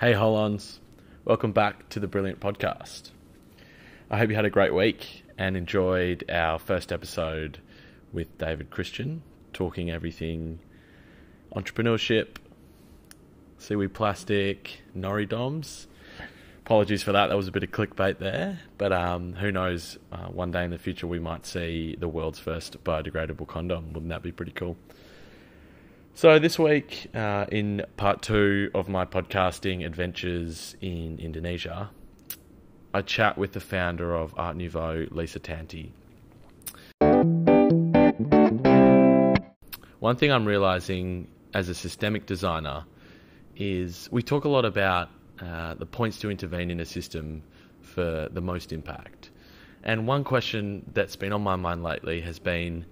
Hey, Holons. Welcome back to the Brilliant Podcast. I hope you had a great week and enjoyed our first episode with David Christian, talking everything entrepreneurship, seaweed plastic, nori doms. Apologies for that. That was a bit of clickbait there, but um, who knows? Uh, one day in the future, we might see the world's first biodegradable condom. Wouldn't that be pretty cool? So, this week, uh, in part two of my podcasting adventures in Indonesia, I chat with the founder of Art Nouveau, Lisa Tanti. One thing I'm realizing as a systemic designer is we talk a lot about uh, the points to intervene in a system for the most impact. And one question that's been on my mind lately has been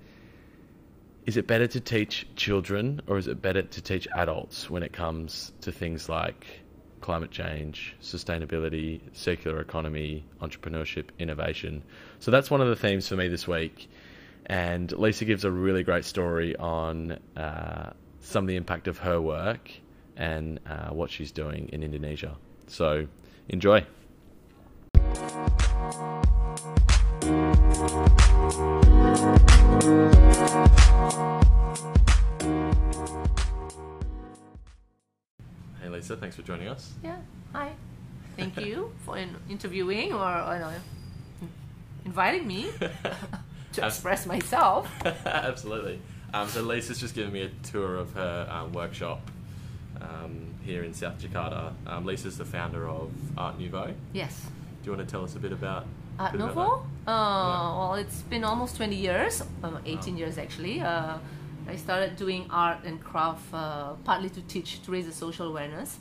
is it better to teach children or is it better to teach adults when it comes to things like climate change, sustainability, circular economy, entrepreneurship, innovation? So that's one of the themes for me this week. And Lisa gives a really great story on uh, some of the impact of her work and uh, what she's doing in Indonesia. So enjoy. Lisa, thanks for joining us. Yeah. Hi. Thank you for in- interviewing or, no, inviting me to express myself. Absolutely. Um, so Lisa's just given me a tour of her um, workshop um, here in South Jakarta. Um, Lisa's the founder of Art Nouveau. Yes. Do you want to tell us a bit about Art Nouveau? Uh, well, it's been almost 20 years, um, 18 Wow. years actually. Uh, I started doing art and craft uh, partly to teach, to raise the social awareness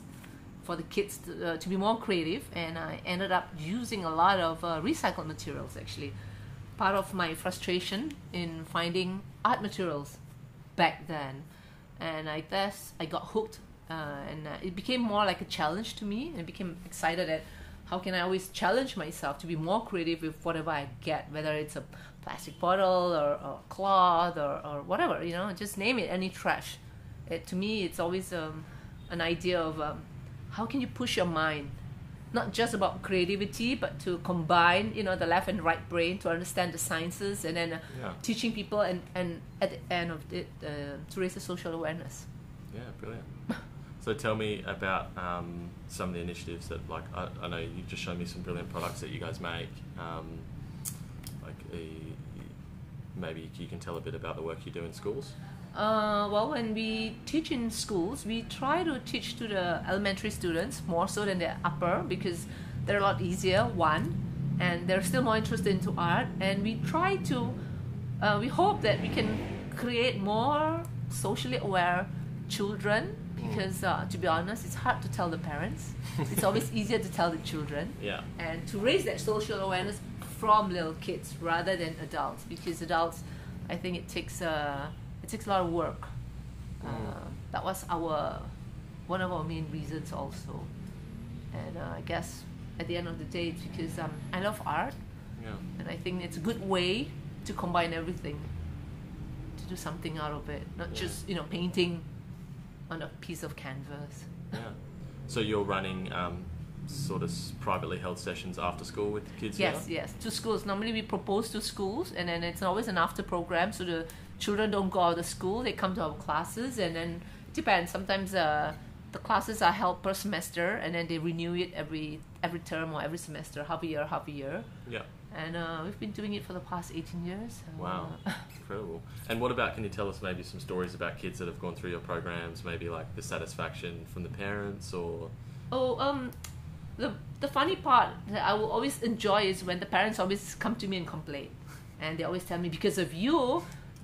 for the kids to, uh, to be more creative. And I ended up using a lot of uh, recycled materials actually. Part of my frustration in finding art materials back then. And I guess I got hooked uh, and uh, it became more like a challenge to me and became excited at how can I always challenge myself to be more creative with whatever I get, whether it's a plastic bottle or, or cloth or, or whatever, you know, just name it, any trash. It, to me, it's always um, an idea of um, how can you push your mind, not just about creativity, but to combine, you know, the left and right brain to understand the sciences and then uh, Yeah. teaching people and, and at the end of it uh, to raise the social awareness. Yeah, brilliant. so tell me about um, some of the initiatives that, like, I, I know you've just showed me some brilliant products that you guys make. Maybe you can tell a bit about the work you do in schools. Uh, well, when we teach in schools, we try to teach to the elementary students more so than the upper because they're a lot easier, one, and they're still more interested into art. And we try to, uh, we hope that we can create more socially aware children because, uh, to be honest, it's hard to tell the parents. it's always easier to tell the children Yeah. and to raise that social awareness from little kids rather than adults because adults i think it takes uh, it takes a lot of work uh, that was our one of our main reasons also and uh, i guess at the end of the day it's because um, i love art Yeah. and i think it's a good way to combine everything to do something out of it not Yeah. just you know painting on a piece of canvas Yeah. So you're running um, sort of privately held sessions after school with kids Yes, yes, to schools. Normally we propose to schools, and then it's always an after program, so the children don't go out of school. They come to our classes, and then depends. Sometimes uh, the classes are held per semester, and then they renew it every every term or every semester, half a year, half a year. Yeah. And uh, we've been doing it for the past eighteen years. Wow. Uh, Incredible. And what about, can you tell us maybe some stories about kids that have gone through your programs, maybe like the satisfaction from the parents or. Oh, um, the the funny part that I will always enjoy is when the parents always come to me and complain, and they always tell me because of you,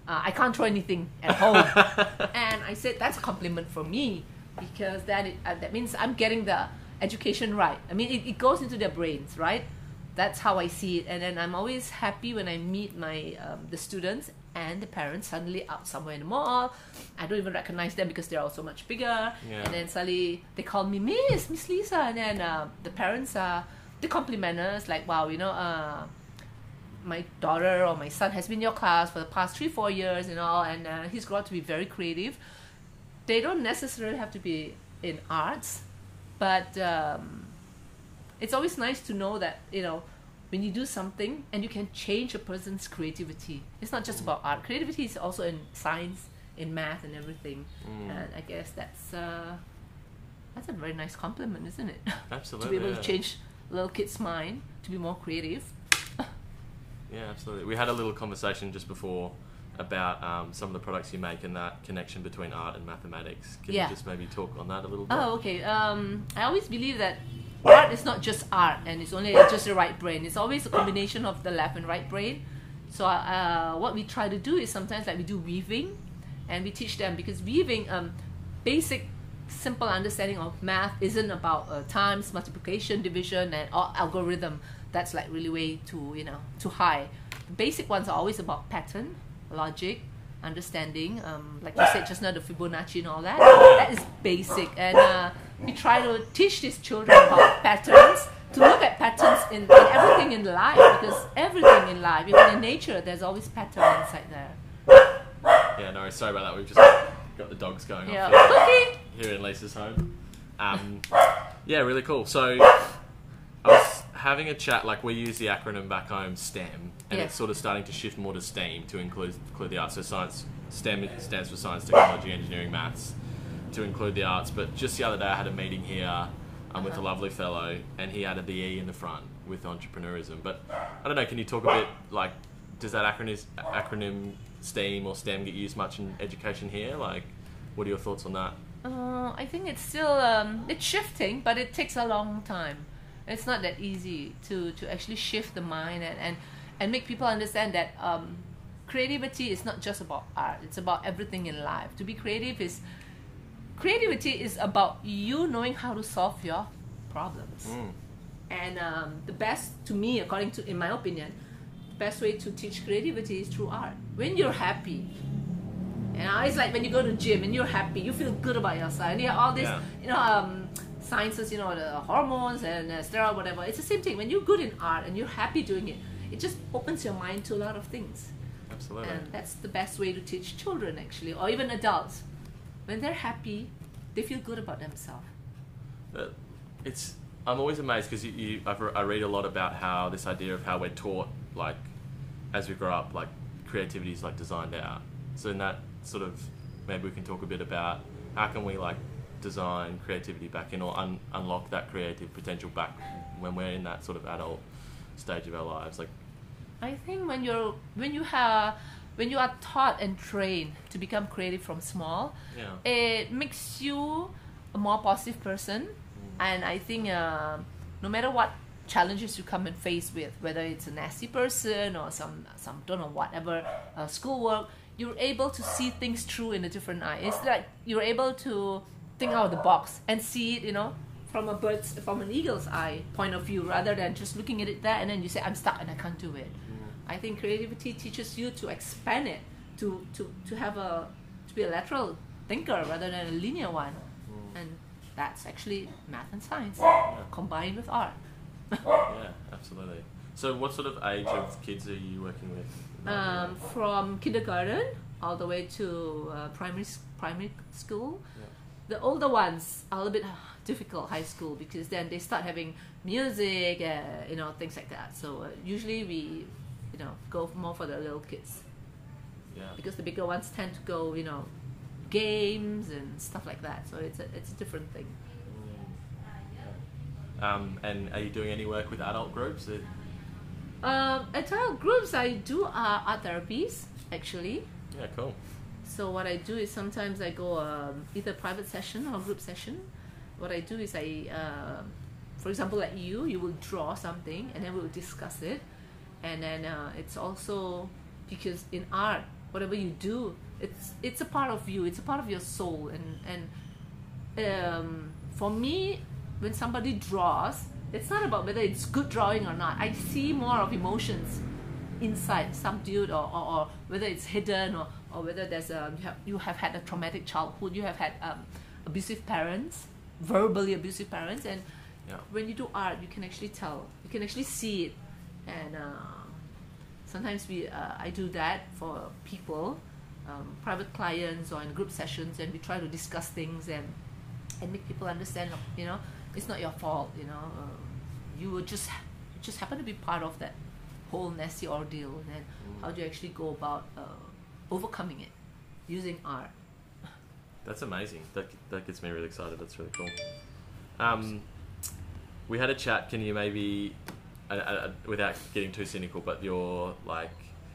uh, I can't throw anything at home, and I said that's a compliment for me because that it, uh, that means I'm getting the education right. I mean, it, it goes into their brains, right? That's how I see it, and then I'm always happy when I meet my um, the students and the parents suddenly out somewhere in the mall. I don't even recognize them because they're all so much bigger. Yeah. And then suddenly they call me Miss, Miss Lisa, and then uh, the parents are they compliment us like, wow, you know, uh, my daughter or my son has been in your class for the past three, four years and all, and uh, he's grown to be very creative. They don't necessarily have to be in arts, but um, it's always nice to know that you know when you do something and you can change a person's creativity. It's not just about art. Creativity is also in science, in math, and everything. Mm. And I guess that's uh, that's a very nice compliment, isn't it? Absolutely. to be able yeah. to change little kids' mind to be more creative. Yeah, absolutely. We had a little conversation just before about um, some of the products you make and that connection between art and mathematics. Can Yeah. you just maybe talk on that a little bit? Oh, okay. Um, I always believe that art is not just art and it's only just the right brain. It's always a combination of the left and right brain. So uh, what we try to do is sometimes like we do weaving, and we teach them because weaving, um, basic, simple understanding of math isn't about uh, times, multiplication, division, and or algorithm. That's like really way too you know too high. The basic ones are always about pattern, logic, understanding. Um, like you said just now, the Fibonacci and all that. That is basic, and uh, we try to teach these children about patterns. To look at patterns in, in everything in life, because everything in life, even in nature, there's always pattern inside there. Yeah, no, sorry about that. We've just got the dogs going Yeah. off here, Okay. here in Lisa's home. Um, yeah, really cool. So I was having a chat, like we use the acronym back home STEM, and Yeah. it's sort of starting to shift more to STEAM to include, include the arts. So science, STEM stands for science, technology, engineering, maths, to include the arts. But just the other day I had a meeting here um, with a Uh-huh. lovely fellow, and he added the E in the front with entrepreneurism. But I don't know, can you talk a bit, like, does that acronym, acronym STEAM or STEM get used much in education here? Like, what are your thoughts on that? Uh, I think it's still um, it's shifting, but it takes a long time. It's not that easy to, to actually shift the mind and, and, and make people understand that um, creativity is not just about art. It's about everything in life. To be creative is creativity is about you knowing how to solve your problems. Mm. And um, the best, to me, according to, in my opinion, the best way to teach creativity is through art. When you're happy, you know, it's like when you go to gym and you're happy, you feel good about yourself. And you have all this, Yeah. you know, um, sciences, you know, the hormones and uh, steroid, whatever. It's the same thing. When you're good in art and you're happy doing it, it just opens your mind to a lot of things. Absolutely. And that's the best way to teach children, actually, or even adults. When they're happy, they feel good about themselves. Uh, it's I'm always amazed because you, you I've, I read a lot about how this idea of how we're taught like as we grow up like creativity is like designed out. So in that sort of maybe we can talk a bit about how can we like design creativity back in or un- unlock that creative potential back when we're in that sort of adult stage of our lives. Like I think when you're when you have when you are taught and trained to become creative from small, yeah, it makes you a more positive person. And I think uh, no matter what challenges you come and face with, whether it's a nasty person or some some don't know whatever uh, schoolwork, you're able to see things through in a different eye. It's like you're able to think out of the box and see it, you know, from a bird's from an eagle's eye point of view, rather than just looking at it there and then you say I'm stuck and I can't do it. I think creativity teaches you to expand it, to to to have a to be a lateral thinker rather than a linear one, and that's actually math and science combined with art. yeah, absolutely. So what sort of age of kids are you working with? um, from kindergarten all the way to uh, primary primary school. Yeah. The older ones are a little bit difficult high school because then they start having music, uh, you know, things like that. So uh, usually we, you know, go more for the little kids yeah. because the bigger ones tend to go, you know, games and stuff like that. So it's a it's a different thing. Um, and are you doing any work with adult groups? That, Um, adult groups I do are art therapies actually. yeah, cool. So what I do is sometimes I go um, either private session or group session. What I do is I, uh, for example, like you, you will draw something and then we'll discuss it, and then uh, it's also because in art, whatever you do, it's it's a part of you. It's a part of your soul, and and um, for me, when somebody draws, it's not about whether it's good drawing or not. I see more of emotions inside subdued or, or, or whether it's hidden or, or whether there's a you have, you have had a traumatic childhood you have had um, abusive parents verbally abusive parents and Yeah. when you do art you can actually tell you can actually see it and uh, sometimes we uh, I do that for people um, private clients or in group sessions and we try to discuss things and and make people understand. You know, it's not your fault. You know, uh, you were just you just happen to be part of that whole nasty ordeal. And then how do you actually go about uh, overcoming it using art? That's amazing. That that gets me really excited. That's really cool. Um, we had a chat. Can you maybe, without getting too cynical, but your like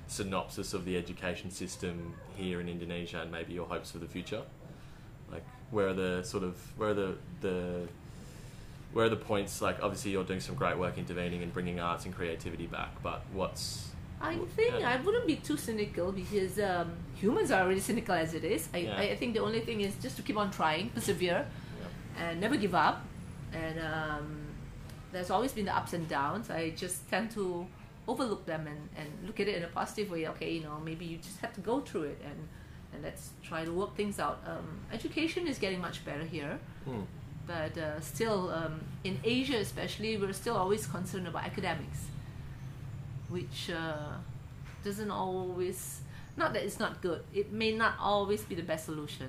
synopsis of the education system here in Indonesia and maybe your hopes for the future? Like, where are the sort of where are the the where are the points? Like, obviously, you're doing some great work intervening and bringing arts and creativity back. But what's I think yeah. I wouldn't be too cynical because um, humans are already cynical as it is. I, Yeah. I think the only thing is just to keep on trying, persevere, and never give up. And um, there's always been the ups and downs. I just tend to overlook them and, and look at it in a positive way. Okay, you know, maybe you just have to go through it and and let's try to work things out. Um, education is getting much better here, Hmm. but uh, still, um, in Asia especially, we're still always concerned about academics, which uh, doesn't always. Not that it's not good. It may not always be the best solution,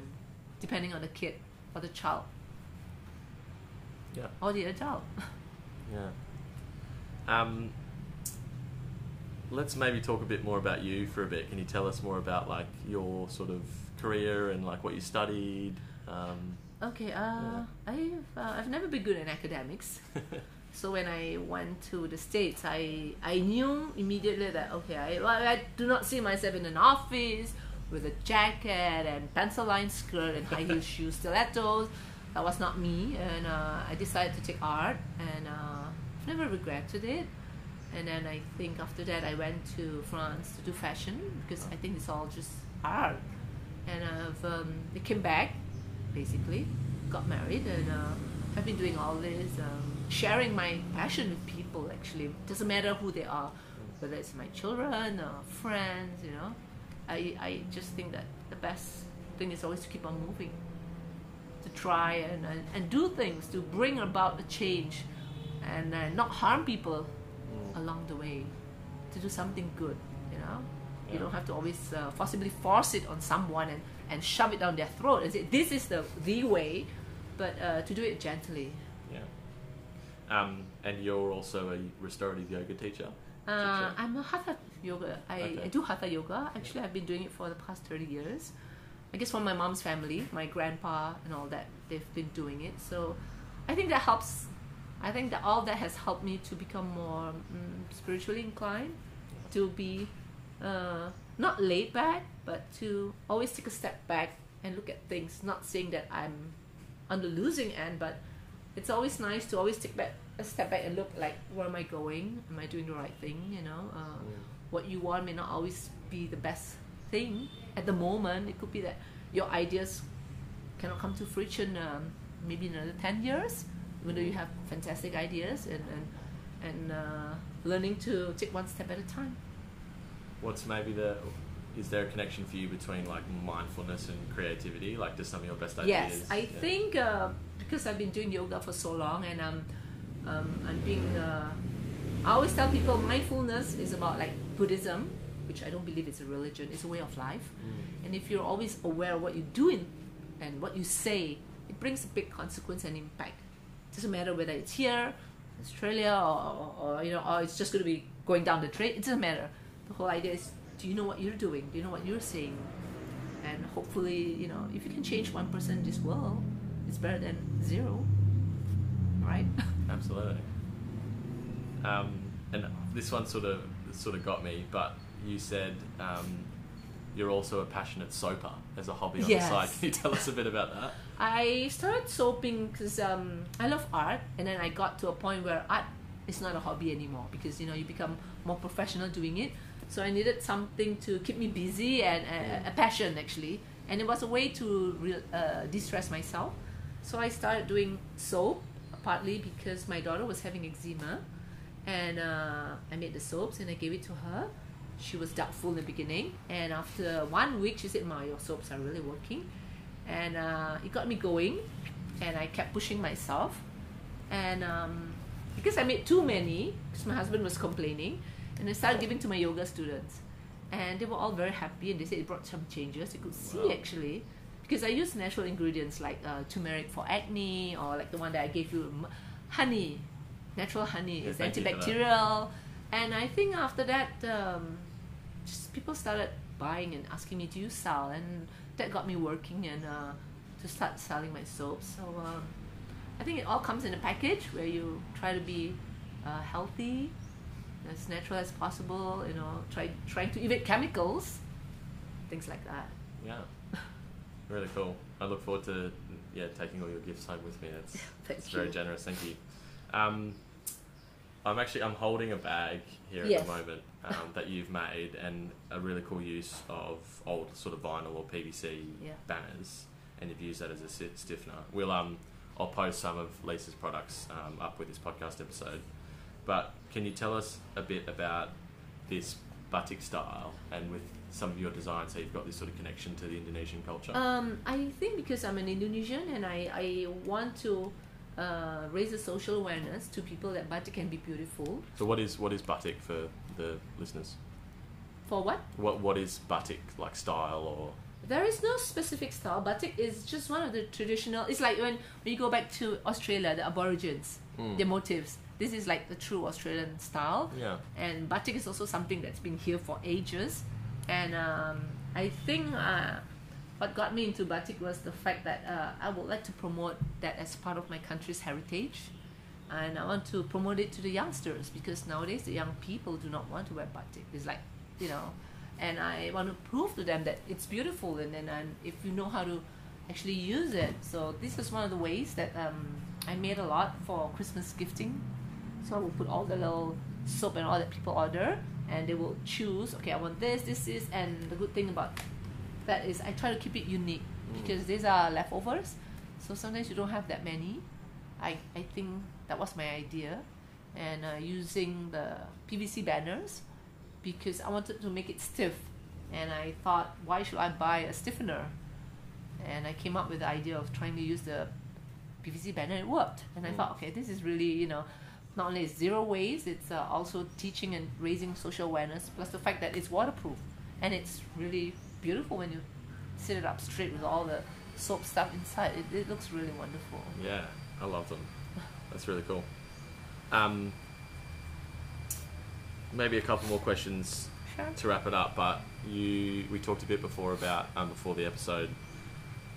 depending on the kid or the child Yeah. or the adult. Yeah. Um, let's maybe talk a bit more about you for a bit. Can you tell us more about like your sort of career and like what you studied? Um, Okay, uh, I've uh, I've never been good in academics. So when I went to the states, I I knew immediately that okay, I I do not see myself in an office with a jacket and pencil line skirt and high heel shoes, stilettos. That was not me, and uh, I decided to take art, and uh, I've never regretted it. And then I think after that, I went to France to do fashion because I think it's all just art. And I've um, I came back, basically, got married, and uh, I've been doing all this, um, sharing my passion with people. Actually, doesn't matter who they are, whether it's my children or friends. You know, I I just think that the best thing is always to keep on moving, to try and and, and do things to bring about a change, and uh, not harm people along the way, to do something good. You know, you don't have to always uh, forcibly force it on someone and, and shove it down their throat and say this is the the way, but uh, to do it gently. yeah. Um, and you're also a restorative yoga teacher. Uh, I'm a hatha yoga. I, Okay. I do hatha yoga. Actually, I've been doing it for the past 30 years. I guess from my mom's family, my grandpa and all that, they've been doing it. So I think that helps. I think that all that has helped me to become more mm, spiritually inclined, to be uh, not laid back, but to always take a step back and look at things. Not saying that I'm on the losing end, but it's always nice to always take back a step back and look like where am I going? Am I doing the right thing? You know, uh, what you want may not always be the best thing at the moment. It could be that your ideas cannot come to fruition um, maybe in another ten years, even though you have fantastic ideas and and and uh, learning to take one step at a time. What's maybe the is there a connection for you between like mindfulness and creativity? Like, just some of your best ideas? Yes, I Yeah. think uh, because I've been doing yoga for so long and um, um, I'm being. Uh, I always tell people mindfulness is about like Buddhism, which I don't believe it's a religion. It's a way of life, Mm. and if you're always aware of what you're doing and what you say, it brings a big consequence and impact. It doesn't matter whether it's here, Australia, or, or, or you know, or it's just going to be going down the drain. It doesn't matter. The whole idea is: do you know what you're doing? Do you know what you're saying? And hopefully, you know, if you can change one person in this world, it's better than zero, right? Absolutely. Um, and this one sort of sort of got me, but you said um, you're also a passionate soaper as a hobby on Yes. the side. Can you tell us a bit about that? I started soaping because um, I love art, and then I got to a point where art is not a hobby anymore because you know you become more professional doing it. So I needed something to keep me busy and uh, a passion actually, and it was a way to re- uh, de-stress myself. So I started doing soap partly because my daughter was having eczema, and uh, I made the soaps and I gave it to her. She was doubtful in the beginning, and after one week, she said, "Ma, your soaps are really working." and uh, it got me going and i kept pushing myself and um, because i made too many because my husband was complaining and i started giving to my yoga students and they were all very happy and they said it brought some changes you could see Wow. actually because I use natural ingredients like uh, turmeric for acne or like the one that I gave you, honey, natural honey is thank you for that. antibacterial, and I think after that, um, just people started buying and asking me "Do you sell?" and that got me working and uh, to start selling my soaps. So um, I think it all comes in a package where you try to be uh, healthy, as natural as possible. You know, try trying to evade chemicals, things like that. Yeah. Really cool. I look forward to yeah taking all your gifts home with me. That's Thank it's very generous. Thank you. Um, I'm actually I'm holding a bag here Yes. at the moment um, that you've made and a really cool use of old sort of vinyl or PVC Yeah. banners, and you've used that as a stiffener. We'll um I'll post some of Lisa's products um, up with this podcast episode. But can you tell us a bit about this batik style and with some of your designs, so you've got this sort of connection to the Indonesian culture? Um, I think because I'm an Indonesian and I, I want to uh, raise a social awareness to people that batik can be beautiful. so what is what is batik for the listeners? For what? What what is batik like style or There is no specific style. Batik is just one of the traditional. It's like when, when you go back to Australia, the Aborigines, Mm. their motifs. This is like the true Australian style. yeah and batik is also something that's been here for ages and um, i think uh, what got me into batik was the fact that uh, i would like to promote that as part of my country's heritage. And i want to promote it to the youngsters because nowadays the young people do not want to wear batik. It's like you know and i want to prove to them that it's beautiful and then and if you know how to actually use it. So this is one of the ways that um, i made a lot for christmas gifting. So I will put all the little soap and all that people order, and they will choose. Okay, I want this, this, this, and the good thing about that is I try to keep it unique Mm. because these are leftovers. So sometimes you don't have that many. I I think that was my idea, and uh, using the PVC banners because I wanted to make it stiff, and I thought why should I buy a stiffener? And I came up with the idea of trying to use the PVC banner. It worked, and I Mm. thought, okay, this is really you know not only is zero waste, it's uh, also teaching and raising social awareness, plus the fact that it's waterproof and it's really beautiful when you sit it up straight with all the soap stuff inside. It, it looks really wonderful. yeah I love them. That's really cool. Um, maybe a couple more questions Sure. to wrap it up. But you we talked a bit before about um, before the episode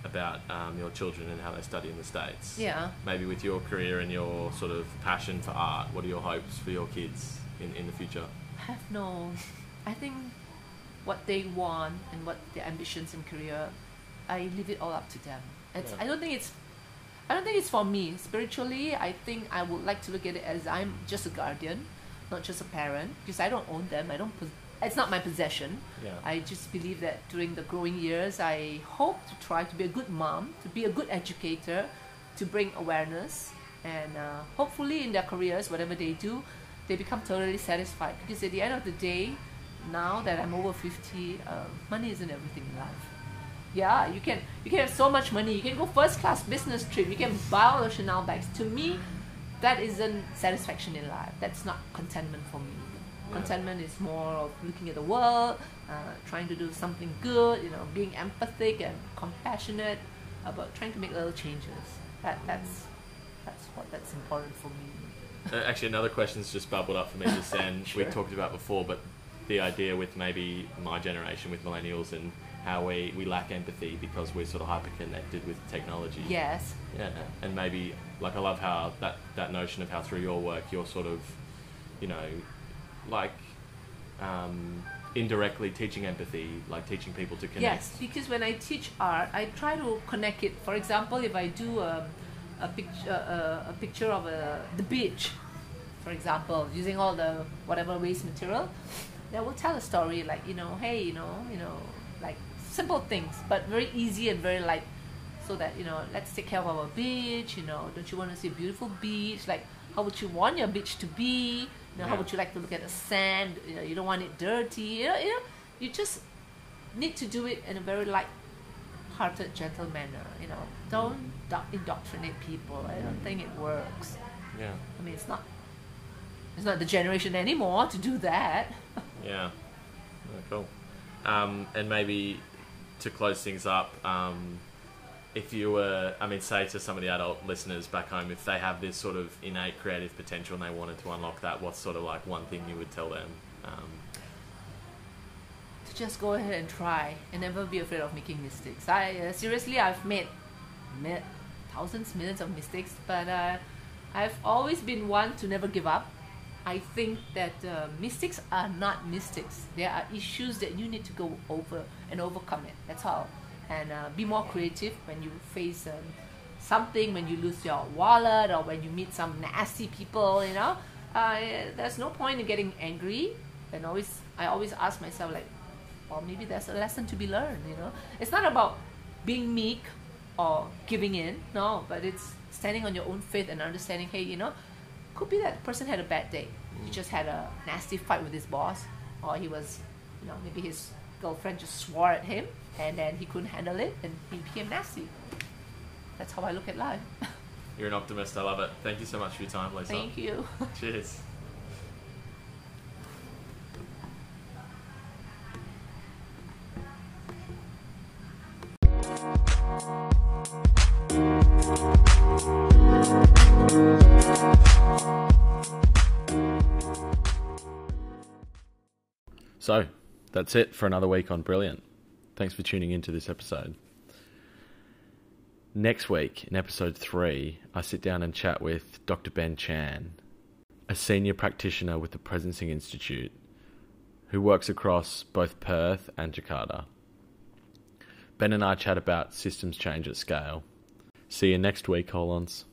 about um, your children and how they study in the states. Yeah. Maybe with your career and your sort of passion for art, what are your hopes for your kids in, in the future? I have no. I think what they want and what their ambitions and career, I leave it all up to them. It's, Yeah. I don't think it's. I don't think it's for me. Spiritually, I think I would like to look at it as I'm just a guardian, not just a parent, because I don't own them. I don't. Pos- it's not my possession. Yeah. I just believe that during the growing years, I hope to try to be a good mom, to be a good educator, to bring awareness, and uh, hopefully in their careers, whatever they do, they become totally satisfied. Because at the end of the day, now that I'm over 50, uh, money isn't everything in life. Yeah, you can you can have so much money. You can go first class business trip. You can buy all the Chanel bags. To me, that isn't satisfaction in life. That's not contentment for me. Contentment is more of looking at the world, uh, trying to do something good. You know, being empathic and compassionate about trying to make little changes. That that's that's what that's important for me. Uh, Actually, another question's just bubbled up for me just then. We talked about before, but the idea with maybe my generation, with millennials, and how we, we lack empathy because we're sort of hyper connected with technology. Yes. Yeah, and maybe like I love how that that notion of how through your work you're sort of, you know, like, um, indirectly teaching empathy, like teaching people to connect. Yes, because when I teach art, I try to connect it. For example, if I do um, a, a picture, uh, a, uh, a picture of a, the beach, for example, using all the whatever waste material, that will tell a story like you know, hey, you know, you know, like simple things, but very easy and very light. So that you know, let's take care of our beach. You know, don't you want to see a beautiful beach? Like, how would you want your beach to be? You know, how would you like to look at the sand? You know, you don't want it dirty. You know, you know, you just need to do it in a very light-hearted, gentle manner. You know, don't do- indoctrinate people. I don't think it works. Yeah. I mean, it's not. It's not the generation anymore to do that. Yeah. Oh, cool. Um, and maybe to close things up, um, if you were, I mean, say to some of the adult listeners back home, if they have this sort of innate creative potential and they wanted to unlock that, what's sort of like one thing you would tell them? Um, to just go ahead and try and never be afraid of making mistakes. I uh, seriously, I've made mi- thousands, millions of mistakes, but uh, I've always been one to never give up. I think that uh, mistakes are not mistakes. There are issues that you need to go over and overcome it. That's all. And uh, be more creative when you face um, something, when you lose your wallet, or when you meet some nasty people. You know, uh, there's no point in getting angry. And always, I always ask myself like, well, maybe there's a lesson to be learned. You know, it's not about being meek or giving in. No, but it's standing on your own faith and understanding. Hey, you know, could be that person had a bad day. He mm. just had a nasty fight with his boss, or he was, you know, maybe his girlfriend just swore at him, and then he couldn't handle it, and he became nasty. That's how I look at life. you're an optimist. I love it. Thank you so much for your time, Lisa. Thank you. Cheers. So, that's it for another week on Brilliant. Thanks for tuning into this episode. Next week, in episode three, I sit down and chat with Dr. Ben Chan, a senior practitioner with the Presencing Institute, who works across both Perth and Jakarta. Ben and I chat about systems change at scale. See you next week, Hollands.